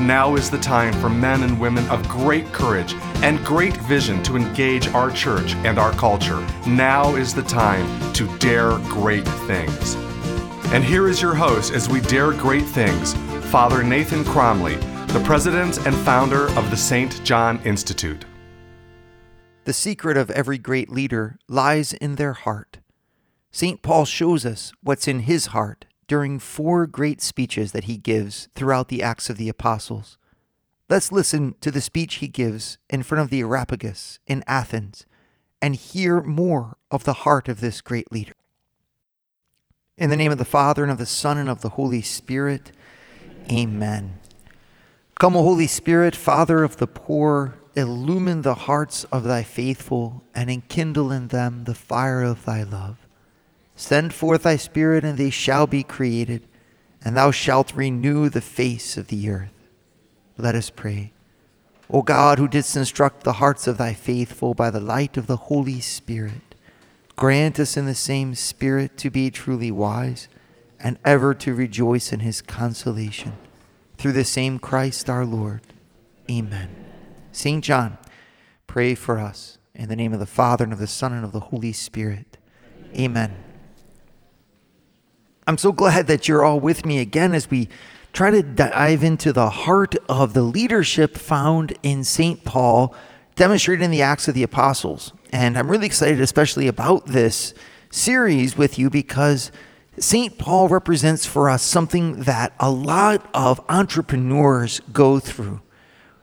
Now is the time for men and women of great courage and great vision to engage our church and our culture. Now is the time to dare great things. And here is your host as we dare great things, Father Nathan Cromly, the president and founder of the St. John Institute. The secret of every great leader lies in their heart. St. Paul shows us what's in his heart during four great speeches that he gives throughout the Acts of the Apostles. Let's listen to the speech he gives in front of the Areopagus in Athens and hear more of the heart of this great leader. In the name of the Father, and of the Son, and of the Holy Spirit, amen. Come, O Holy Spirit, Father of the poor, illumine the hearts of thy faithful, and enkindle in them the fire of thy love. Send forth thy Spirit, and they shall be created, and thou shalt renew the face of the earth. Let us pray. O God, who didst instruct the hearts of thy faithful by the light of the Holy Spirit, grant us in the same Spirit to be truly wise and ever to rejoice in his consolation. Through the same Christ our Lord. Amen. St. John, pray for us. In the name of the Father, and of the Son, and of the Holy Spirit. Amen. I'm so glad that you're all with me again as we try to dive into the heart of the leadership found in St. Paul, demonstrated in the Acts of the Apostles. And I'm really excited, especially about this series with you, because St. Paul represents for us something that a lot of entrepreneurs go through.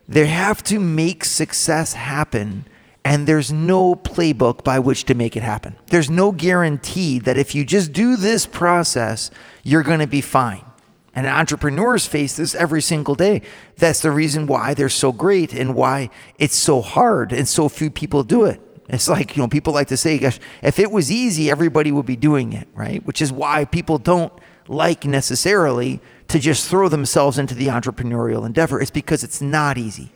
They have to make success happen and there's no playbook by which to make it happen. There's no guarantee that if you just do this process, you're going to be fine. And entrepreneurs face this every single day. That's the reason why they're so great and why it's so hard and so few people do it. It's like, you know, people like to say, gosh, if it was easy, everybody would be doing it, right? Which is why people don't like necessarily to just throw themselves into the entrepreneurial endeavor. It's because it's not easy.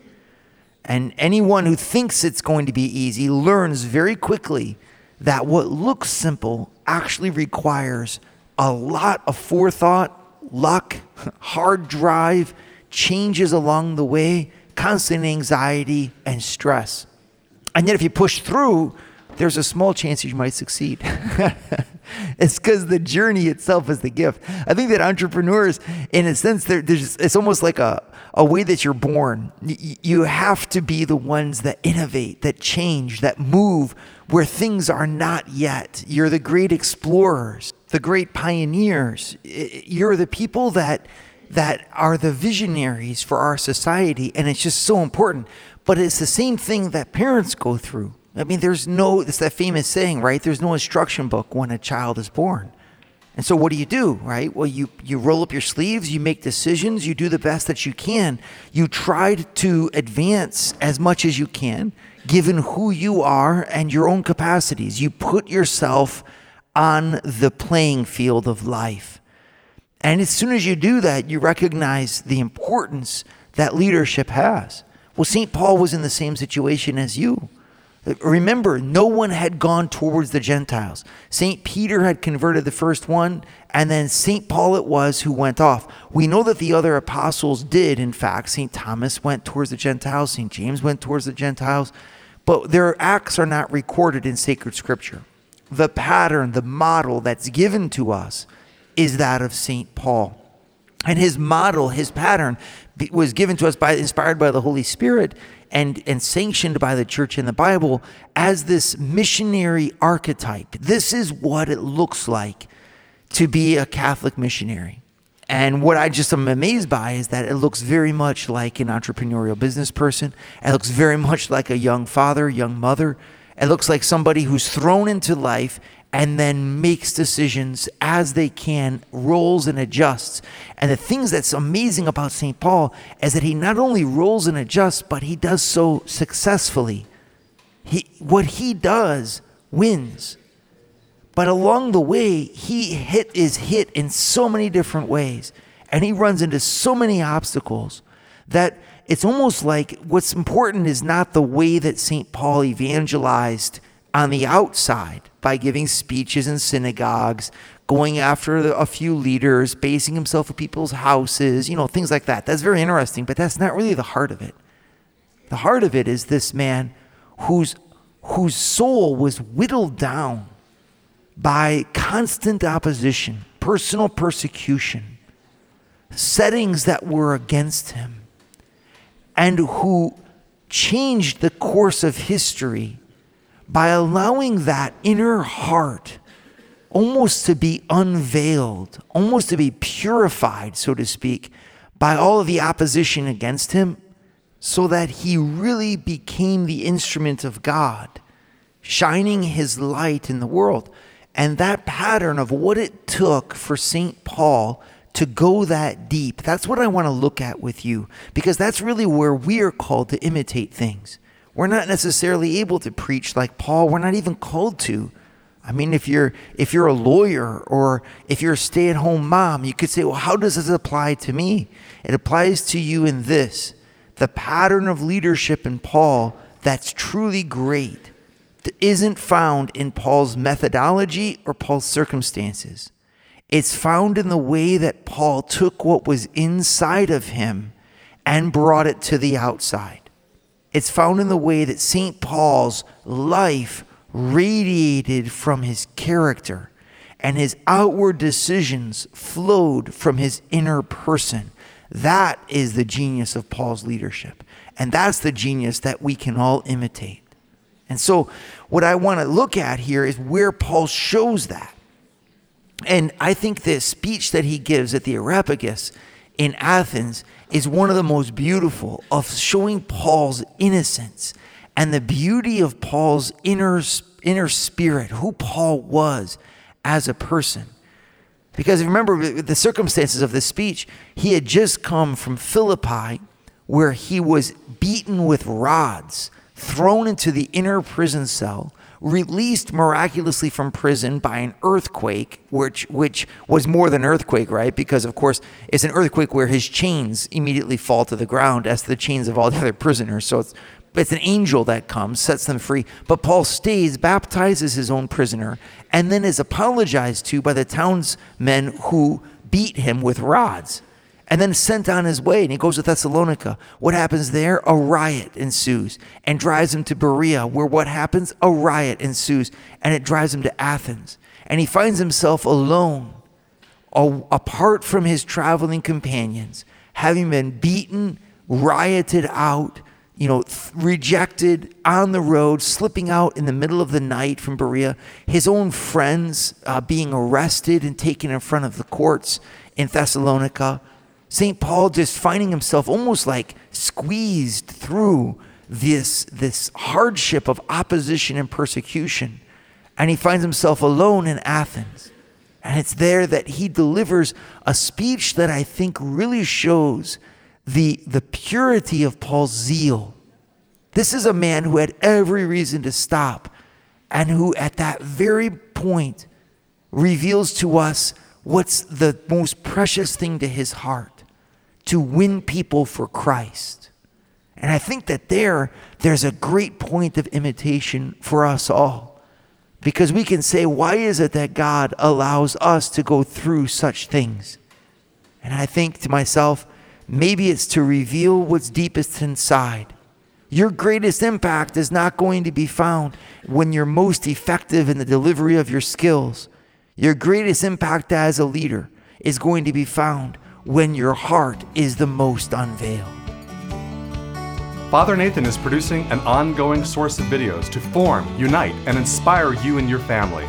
And anyone who thinks it's going to be easy learns very quickly that what looks simple actually requires a lot of forethought, luck, hard drive, changes along the way, constant anxiety, and stress. And yet, if you push through, there's a small chance you might succeed. it's because the journey itself is the gift. I think that entrepreneurs, in a sense, there's it's almost like a, a way that you're born. You have to be the ones that innovate, that change, that move where things are not yet. You're the great explorers, the great pioneers. You're the people that that are the visionaries for our society, and it's just so important. But it's the same thing that parents go through I mean, there's no, it's that famous saying, right? There's no instruction book when a child is born. And so what do you do, right? Well, you, you roll up your sleeves, you make decisions, you do the best that you can. You try to advance as much as you can, given who you are and your own capacities. You put yourself on the playing field of life. And as soon as you do that, you recognize the importance that leadership has. Well, St. Paul was in the same situation as you. Remember, no one had gone towards the Gentiles. St. Peter had converted the first one, and then St. Paul it was who went off. We know that the other apostles did, in fact. St. Thomas went towards the Gentiles, St. James went towards the Gentiles, but their acts are not recorded in sacred scripture. The pattern, the model that's given to us is that of St. Paul. And his model, his pattern, was given to us by inspired by the Holy Spirit and, and sanctioned by the church in the Bible as this missionary archetype. This is what it looks like to be a Catholic missionary. And what I just am amazed by is that it looks very much like an entrepreneurial business person. It looks very much like a young father, young mother. It looks like somebody who's thrown into life and then makes decisions as they can, rolls and adjusts. And the things that's amazing about St. Paul is that he not only rolls and adjusts, but he does so successfully. He, what he does wins. But along the way, he hit is hit in so many different ways, and he runs into so many obstacles that it's almost like what's important is not the way that St. Paul evangelized on the outside by giving speeches in synagogues, going after a few leaders, basing himself at people's houses, you know, things like that. That's very interesting, but that's not really the heart of it. The heart of it is this man whose whose soul was whittled down by constant opposition, personal persecution, settings that were against him, and who changed the course of history by allowing that inner heart almost to be unveiled, almost to be purified, so to speak, by all of the opposition against him, so that he really became the instrument of God, shining his light in the world. And that pattern of what it took for St. Paul to go that deep, that's what I want to look at with you, because that's really where we are called to imitate things. We're not necessarily able to preach like Paul, we're not even called to. I mean, if you're if you're a lawyer or if you're a stay-at-home mom, you could say, "Well, how does this apply to me?" It applies to you in this: the pattern of leadership in Paul that's truly great isn't found in Paul's methodology or Paul's circumstances. It's found in the way that Paul took what was inside of him and brought it to the outside. It's found in the way that St. Paul's life radiated from his character, and his outward decisions flowed from his inner person. That is the genius of Paul's leadership. And that's the genius that we can all imitate. And so, what I want to look at here is where Paul shows that. And I think the speech that he gives at the Areopagus in Athens is one of the most beautiful of showing Paul's innocence and the beauty of Paul's inner, inner spirit, who Paul was as a person. Because remember the circumstances of this speech, he had just come from Philippi where he was beaten with rods, thrown into the inner prison cell, released miraculously from prison by an earthquake, which which was more than earthquake, right? Because of course it's an earthquake where his chains immediately fall to the ground as the chains of all the other prisoners. So it's it's an angel that comes, sets them free. But Paul stays, baptizes his own prisoner, and then is apologized to by the townsmen who beat him with rods, and then sent on his way. And he goes to Thessalonica. What happens there? A riot ensues and drives him to Berea, where what happens? A riot ensues, and it drives him to Athens. And he finds himself alone, apart from his traveling companions, having been beaten, rioted out you know, th- rejected on the road, slipping out in the middle of the night from Berea, his own friends uh, being arrested and taken in front of the courts in Thessalonica. St. Paul just finding himself almost like squeezed through this, this hardship of opposition and persecution. And he finds himself alone in Athens. And it's there that he delivers a speech that I think really shows the, the purity of Paul's zeal. This is a man who had every reason to stop and who, at that very point, reveals to us what's the most precious thing to his heart to win people for Christ. And I think that there, there's a great point of imitation for us all. Because we can say, why is it that God allows us to go through such things? And I think to myself, Maybe it's to reveal what's deepest inside. Your greatest impact is not going to be found when you're most effective in the delivery of your skills. Your greatest impact as a leader is going to be found when your heart is the most unveiled. Father Nathan is producing an ongoing source of videos to form, unite, and inspire you and your family.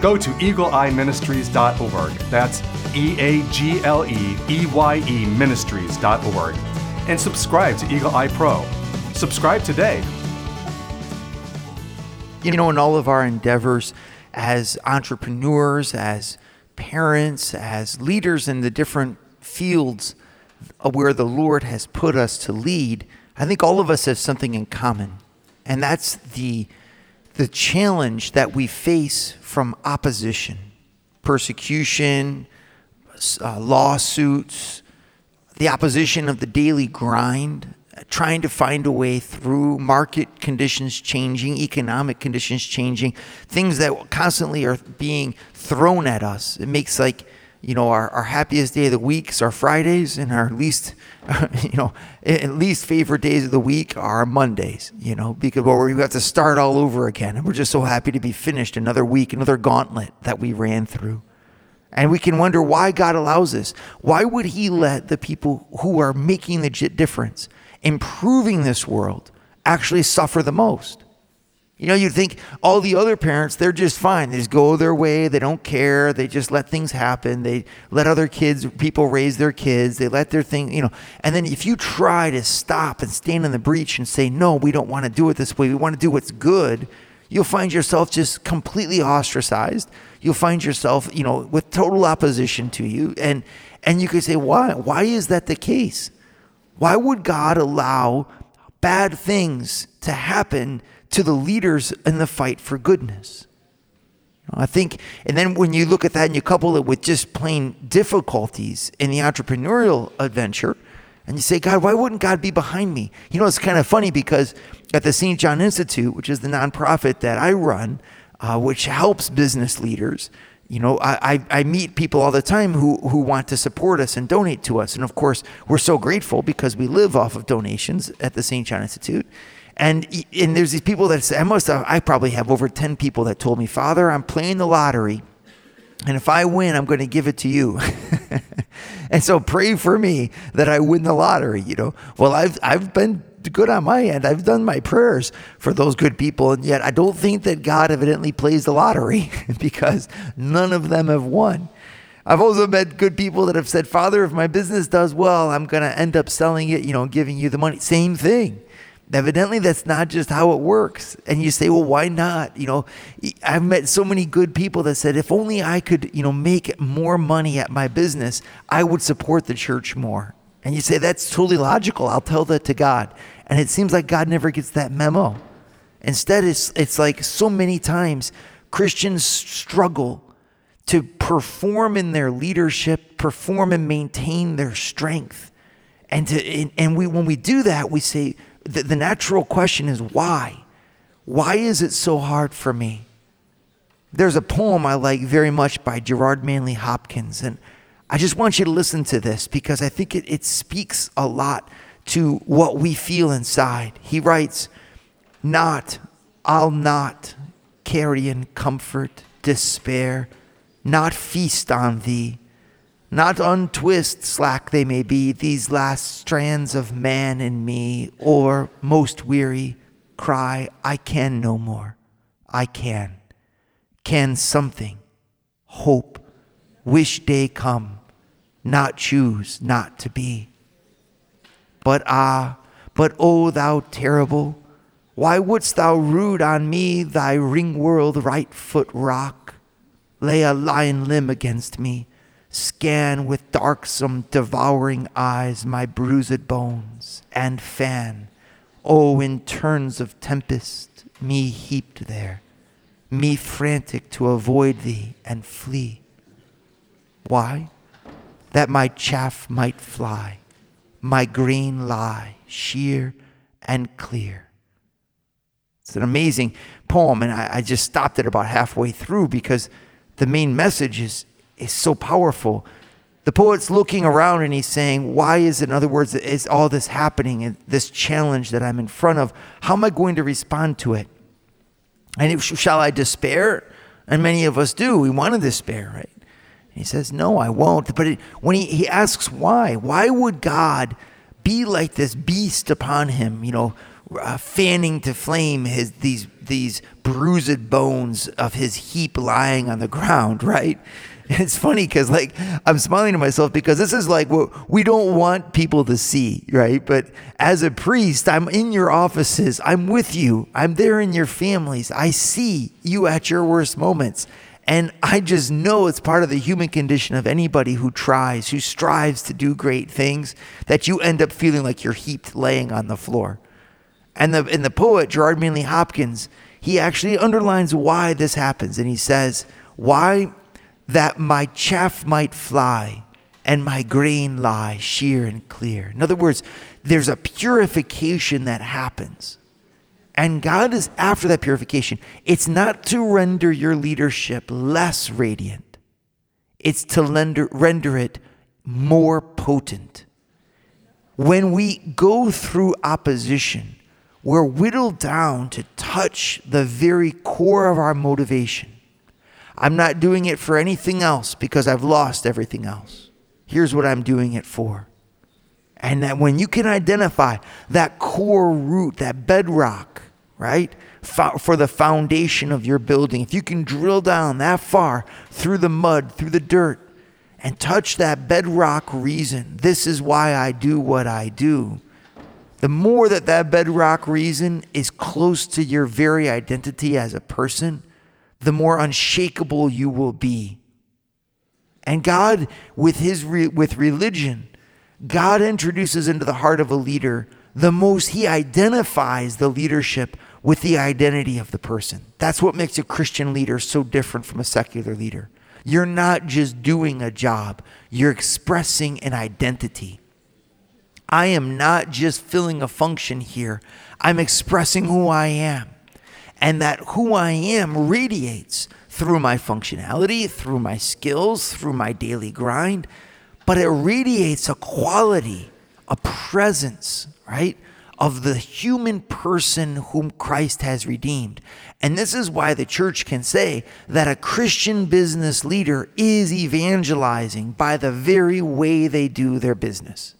Go to eagleeyeministries.org. That's E A G L E E Y E ministries.org and subscribe to Eagle Eye Pro. Subscribe today. You know, in all of our endeavors as entrepreneurs, as parents, as leaders in the different fields where the Lord has put us to lead, I think all of us have something in common. And that's the the challenge that we face from opposition, persecution, uh, lawsuits, the opposition of the daily grind, trying to find a way through market conditions changing, economic conditions changing, things that constantly are being thrown at us. It makes like you know, our, our happiest day of the weeks are Fridays, and our least, you know, least favorite days of the week are Mondays, you know, because we have got to start all over again. And we're just so happy to be finished another week, another gauntlet that we ran through. And we can wonder why God allows this. Why would He let the people who are making the difference, improving this world, actually suffer the most? You know, you'd think all the other parents, they're just fine. They just go their way. They don't care. They just let things happen. They let other kids, people raise their kids. They let their thing, you know. And then if you try to stop and stand in the breach and say, no, we don't want to do it this way, we want to do what's good, you'll find yourself just completely ostracized. You'll find yourself, you know, with total opposition to you. And, and you could say, why? Why is that the case? Why would God allow bad things to happen to the leaders in the fight for goodness. I think, and then when you look at that and you couple it with just plain difficulties in the entrepreneurial adventure, and you say, God, why wouldn't God be behind me? You know, it's kind of funny because at the St. John Institute, which is the nonprofit that I run, uh, which helps business leaders, you know, I, I, I, meet people all the time who, who want to support us and donate to us. And of course, we're so grateful because we live off of donations at the St. John Institute. And and there's these people that say, I must have, I probably have over 10 people that told me, Father, I'm playing the lottery. And if I win, I'm going to give it to you. and so pray for me that I win the lottery, you know. Well, I've I've been good on my end. I've done my prayers for those good people, and yet I don't think that God evidently plays the lottery because none of them have won. I've also met good people that have said, Father, if my business does well, I'm going to end up selling it, you know, giving you the money. Same thing. Evidently, that's not just how it works. And you say, well, why not? You know, I've met so many good people that said, if only I could, you know, make more money at my business, I would support the church more. And you say, that's totally logical. I'll tell that to God. And it seems like God never gets that memo. Instead, it's, it's like so many times Christians struggle to perform in their leadership, perform and maintain their strength. And, to, and, and we, when we do that, we say, the, the natural question is why? Why is it so hard for me? There's a poem I like very much by Gerard Manley Hopkins, and I just want you to listen to this because I think it, it speaks a lot to what we feel inside. He writes, Not, I'll not carry in comfort, despair, not feast on thee not untwist, slack they may be, these last strands of man in me, or, most weary, cry, I can no more. I can. Can something, hope, wish day come, not choose not to be. But ah, but O thou terrible, why wouldst thou root on me thy ring whirled right foot rock, lay a lion limb against me? Scan with darksome, devouring eyes my bruised bones, and fan, oh, in turns of tempest, me heaped there, me frantic to avoid thee and flee. Why? That my chaff might fly, my grain lie sheer and clear. It's an amazing poem, and I, I just stopped it about halfway through because the main message is is so powerful. The poet's looking around and he's saying, Why is in other words, is all this happening and this challenge that I'm in front of? How am I going to respond to it? And shall I despair? And many of us do. We want to despair, right? And he says, No, I won't. But it, when he, he asks why, why would God be like this beast upon him, you know, uh, fanning to flame his these these bruised bones of his heap lying on the ground, right? It's funny because like I'm smiling to myself because this is like what we don't want people to see, right? But as a priest, I'm in your offices. I'm with you. I'm there in your families. I see you at your worst moments. And I just know it's part of the human condition of anybody who tries, who strives to do great things, that you end up feeling like you're heaped laying on the floor. And the and the poet Gerard Manley Hopkins, he actually underlines why this happens. And he says, Why that my chaff might fly and my grain lie sheer and clear. In other words, there's a purification that happens. And God is after that purification. It's not to render your leadership less radiant, it's to render, render it more potent. When we go through opposition, we're whittled down to touch the very core of our motivation. I'm not doing it for anything else because I've lost everything else. Here's what I'm doing it for. And that when you can identify that core root, that bedrock, right, for the foundation of your building, if you can drill down that far through the mud, through the dirt, and touch that bedrock reason, this is why I do what I do, the more that that bedrock reason is close to your very identity as a person, the more unshakable you will be. And God, with his re- with religion, God introduces into the heart of a leader the most he identifies the leadership with the identity of the person. That's what makes a Christian leader so different from a secular leader. You're not just doing a job, you're expressing an identity. I am not just filling a function here, I'm expressing who I am. And that who I am radiates through my functionality, through my skills, through my daily grind, but it radiates a quality, a presence, right? Of the human person whom Christ has redeemed. And this is why the church can say that a Christian business leader is evangelizing by the very way they do their business.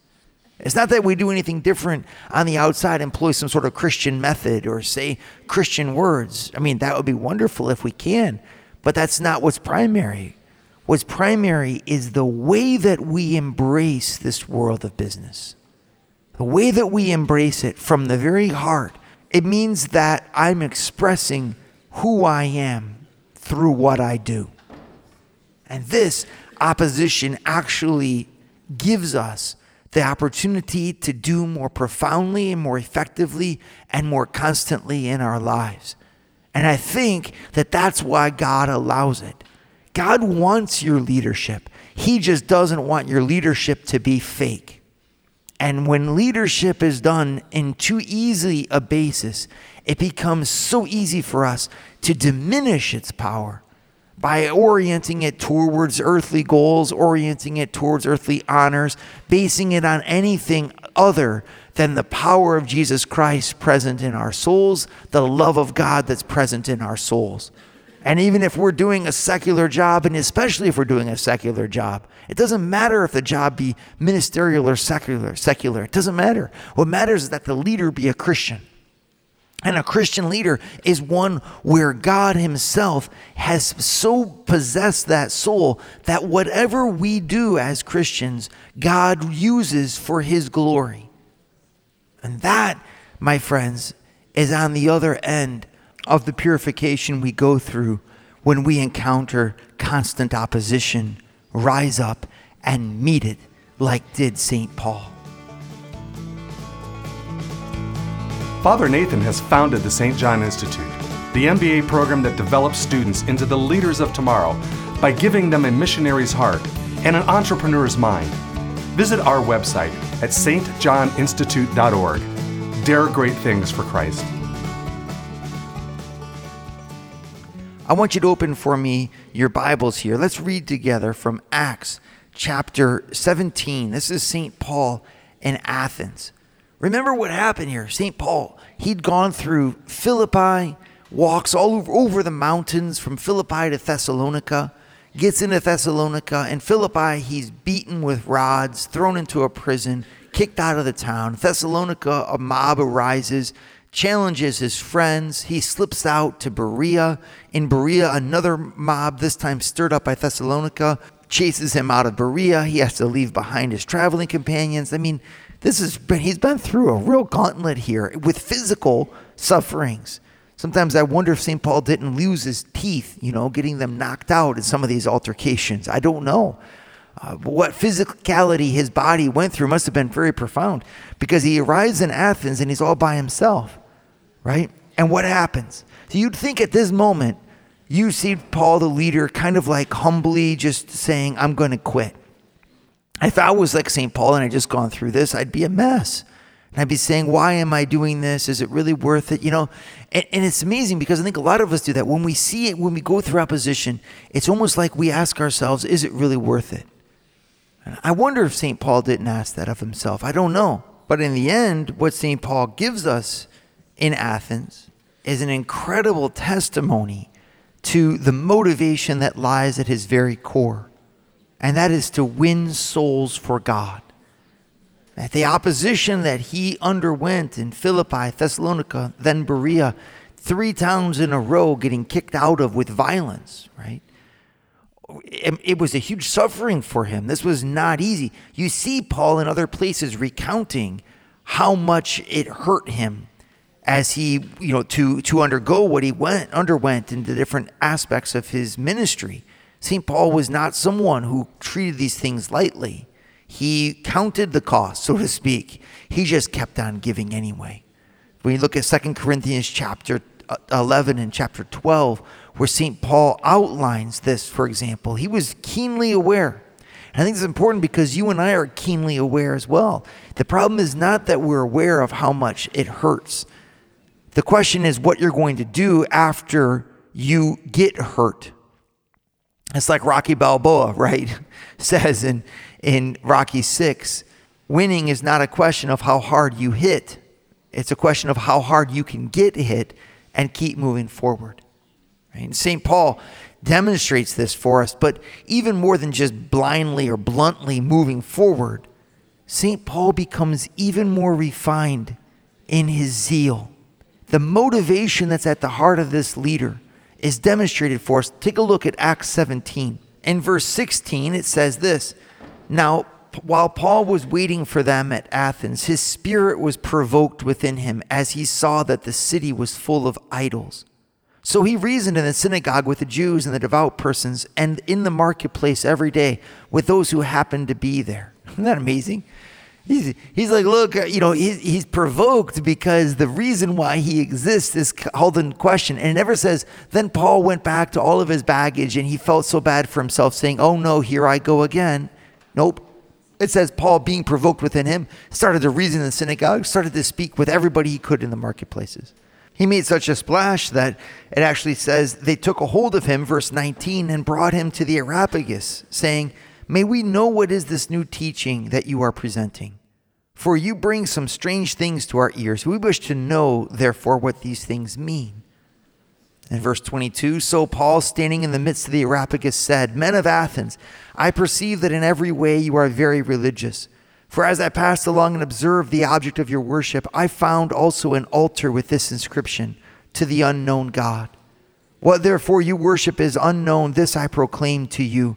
It's not that we do anything different on the outside, employ some sort of Christian method or say Christian words. I mean, that would be wonderful if we can, but that's not what's primary. What's primary is the way that we embrace this world of business. The way that we embrace it from the very heart. It means that I'm expressing who I am through what I do. And this opposition actually gives us the opportunity to do more profoundly and more effectively and more constantly in our lives. And I think that that's why God allows it. God wants your leadership. He just doesn't want your leadership to be fake. And when leadership is done in too easy a basis, it becomes so easy for us to diminish its power by orienting it towards earthly goals, orienting it towards earthly honors, basing it on anything other than the power of Jesus Christ present in our souls, the love of God that's present in our souls. And even if we're doing a secular job, and especially if we're doing a secular job, it doesn't matter if the job be ministerial or secular, secular. It doesn't matter. What matters is that the leader be a Christian. And a Christian leader is one where God Himself has so possessed that soul that whatever we do as Christians, God uses for His glory. And that, my friends, is on the other end of the purification we go through when we encounter constant opposition, rise up and meet it like did St. Paul. Father Nathan has founded the St. John Institute, the MBA program that develops students into the leaders of tomorrow by giving them a missionary's heart and an entrepreneur's mind. Visit our website at stjohninstitute.org. Dare great things for Christ. I want you to open for me your Bibles here. Let's read together from Acts chapter 17. This is St. Paul in Athens. Remember what happened here. St. Paul, he'd gone through Philippi, walks all over, over the mountains from Philippi to Thessalonica, gets into Thessalonica. and Philippi, he's beaten with rods, thrown into a prison, kicked out of the town. Thessalonica, a mob arises, challenges his friends. He slips out to Berea. In Berea, another mob, this time stirred up by Thessalonica, chases him out of Berea. He has to leave behind his traveling companions. I mean, this is he's been through a real gauntlet here with physical sufferings. Sometimes I wonder if St. Paul didn't lose his teeth, you know, getting them knocked out in some of these altercations. I don't know. Uh, what physicality his body went through must have been very profound because he arrives in Athens and he's all by himself, right? And what happens? So you'd think at this moment, you see Paul, the leader, kind of like humbly just saying, I'm going to quit. If I was like St. Paul and I'd just gone through this, I'd be a mess. And I'd be saying, why am I doing this? Is it really worth it? You know, and, and, it's amazing because I think a lot of us do that. When we see it, when we go through opposition, it's almost like we ask ourselves, is it really worth it? And I wonder if St. Paul didn't ask that of himself. I don't know. But in the end, what St. Paul gives us in Athens is an incredible testimony to the motivation that lies at his very core, and that is to win souls for God. That the opposition that he underwent in Philippi, Thessalonica, then Berea, three towns in a row getting kicked out of with violence, right? It was a huge suffering for him. This was not easy. You see Paul in other places recounting how much it hurt him as he, you know, to to undergo what he went underwent in the different aspects of his ministry. St. Paul was not someone who treated these things lightly. He counted the cost, so to speak. He just kept on giving anyway. When you look at 2 Corinthians chapter uh, 11 and chapter 12, where St. Paul outlines this, for example, he was keenly aware. And I think it's important because you and I are keenly aware as well. The problem is not that we're aware of how much it hurts. The question is what you're going to do after you get hurt. It's like Rocky Balboa, right? Says in, in Rocky 6 winning is not a question of how hard you hit, it's a question of how hard you can get hit and keep moving forward. Right? St. Paul demonstrates this for us, but even more than just blindly or bluntly moving forward, St. Paul becomes even more refined in his zeal. The motivation that's at the heart of this leader is demonstrated for us. Take a look at Acts 17. In verse 16, it says this Now, while Paul was waiting for them at Athens, his spirit was provoked within him as he saw that the city was full of idols. So he reasoned in the synagogue with the Jews and the devout persons, and in the marketplace every day with those who happened to be there. Isn't that amazing? He's, he's like, look, uh, you know, he's, he's provoked because the reason why he exists is called in question. And it never says, then Paul went back to all of his baggage and he felt so bad for himself, saying, oh no, here I go again. Nope. It says Paul, being provoked within him, started to reason in the synagogue, started to speak with everybody he could in the marketplaces. He made such a splash that it actually says they took a hold of him, verse 19, and brought him to the Areopagus, saying, May we know what is this new teaching that you are presenting. For you bring some strange things to our ears. We wish to know, therefore, what these things mean. In verse 22, so Paul, standing in the midst of the Areopagus, said, Men of Athens, I perceive that in every way you are very religious. For as I passed along and observed the object of your worship, I found also an altar with this inscription To the unknown God. What therefore you worship is unknown, this I proclaim to you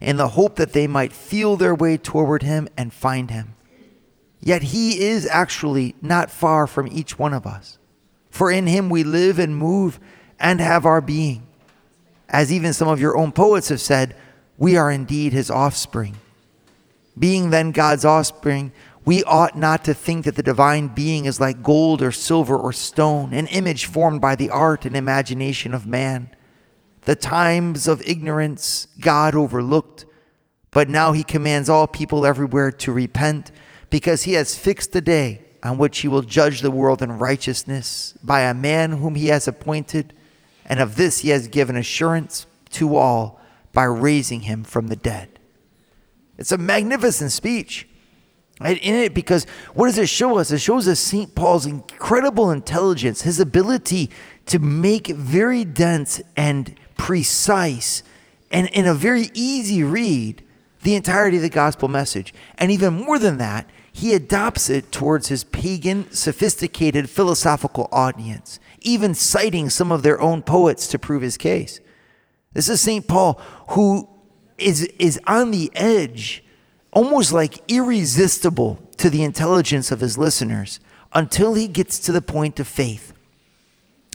in the hope that they might feel their way toward him and find him. Yet he is actually not far from each one of us. For in him we live and move and have our being. As even some of your own poets have said, we are indeed his offspring. Being then God's offspring, we ought not to think that the divine being is like gold or silver or stone, an image formed by the art and imagination of man. The times of ignorance God overlooked, but now he commands all people everywhere to repent because he has fixed the day on which he will judge the world in righteousness by a man whom he has appointed, and of this he has given assurance to all by raising him from the dead. It's a magnificent speech. Right, in it because what does it show us? It shows us St. Paul's incredible intelligence, his ability to make very dense and precise and in a very easy read the entirety of the gospel message. And even more than that, he adopts it towards his pagan, sophisticated philosophical audience, even citing some of their own poets to prove his case. This is St. Paul who is, is on the edge, almost like irresistible to the intelligence of his listeners until he gets to the point of faith.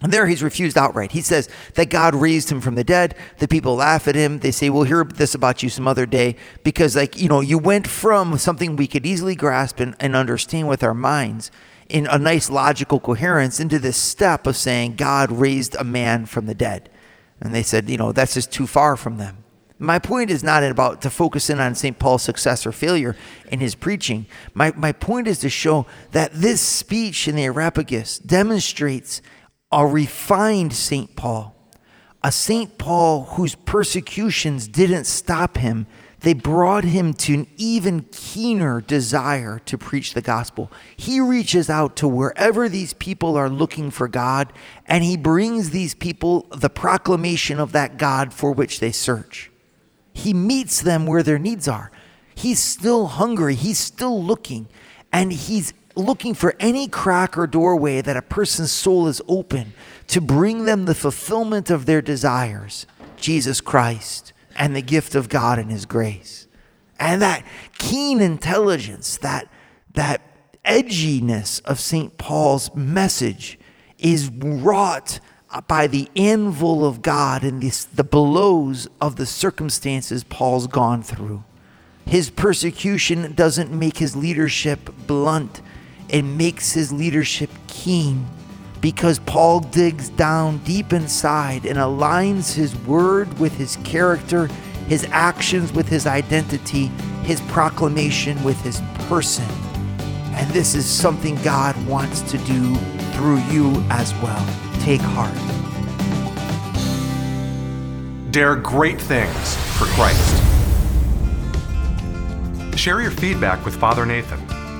And there he's refused outright. He says that God raised him from the dead. The people laugh at him. They say, We'll hear this about you some other day because, like, you know, you went from something we could easily grasp and, and understand with our minds in a nice logical coherence into this step of saying God raised a man from the dead. And they said, You know, that's just too far from them. My point is not about to focus in on St. Paul's success or failure in his preaching. My, my point is to show that this speech in the Areopagus demonstrates a refined St. Paul, a St. Paul whose persecutions didn't stop him. They brought him to an even keener desire to preach the gospel. He reaches out to wherever these people are looking for God, and he brings these people the proclamation of that God for which they search. He meets them where their needs are. He's still hungry, he's still looking, and he's looking for any crack or doorway that a person's soul is open to bring them the fulfillment of their desires Jesus Christ and the gift of God and His grace. And that keen intelligence, that, that edginess of St. Paul's message is wrought by the anvil of God and this, the blows of the circumstances Paul's gone through. His persecution doesn't make his leadership blunt it makes his leadership keen because Paul digs down deep inside and aligns his word with his character, his actions with his identity, his proclamation with his person. And this is something God wants to do through you as well. Take heart. Dare great things for Christ. Share your feedback with Father Nathan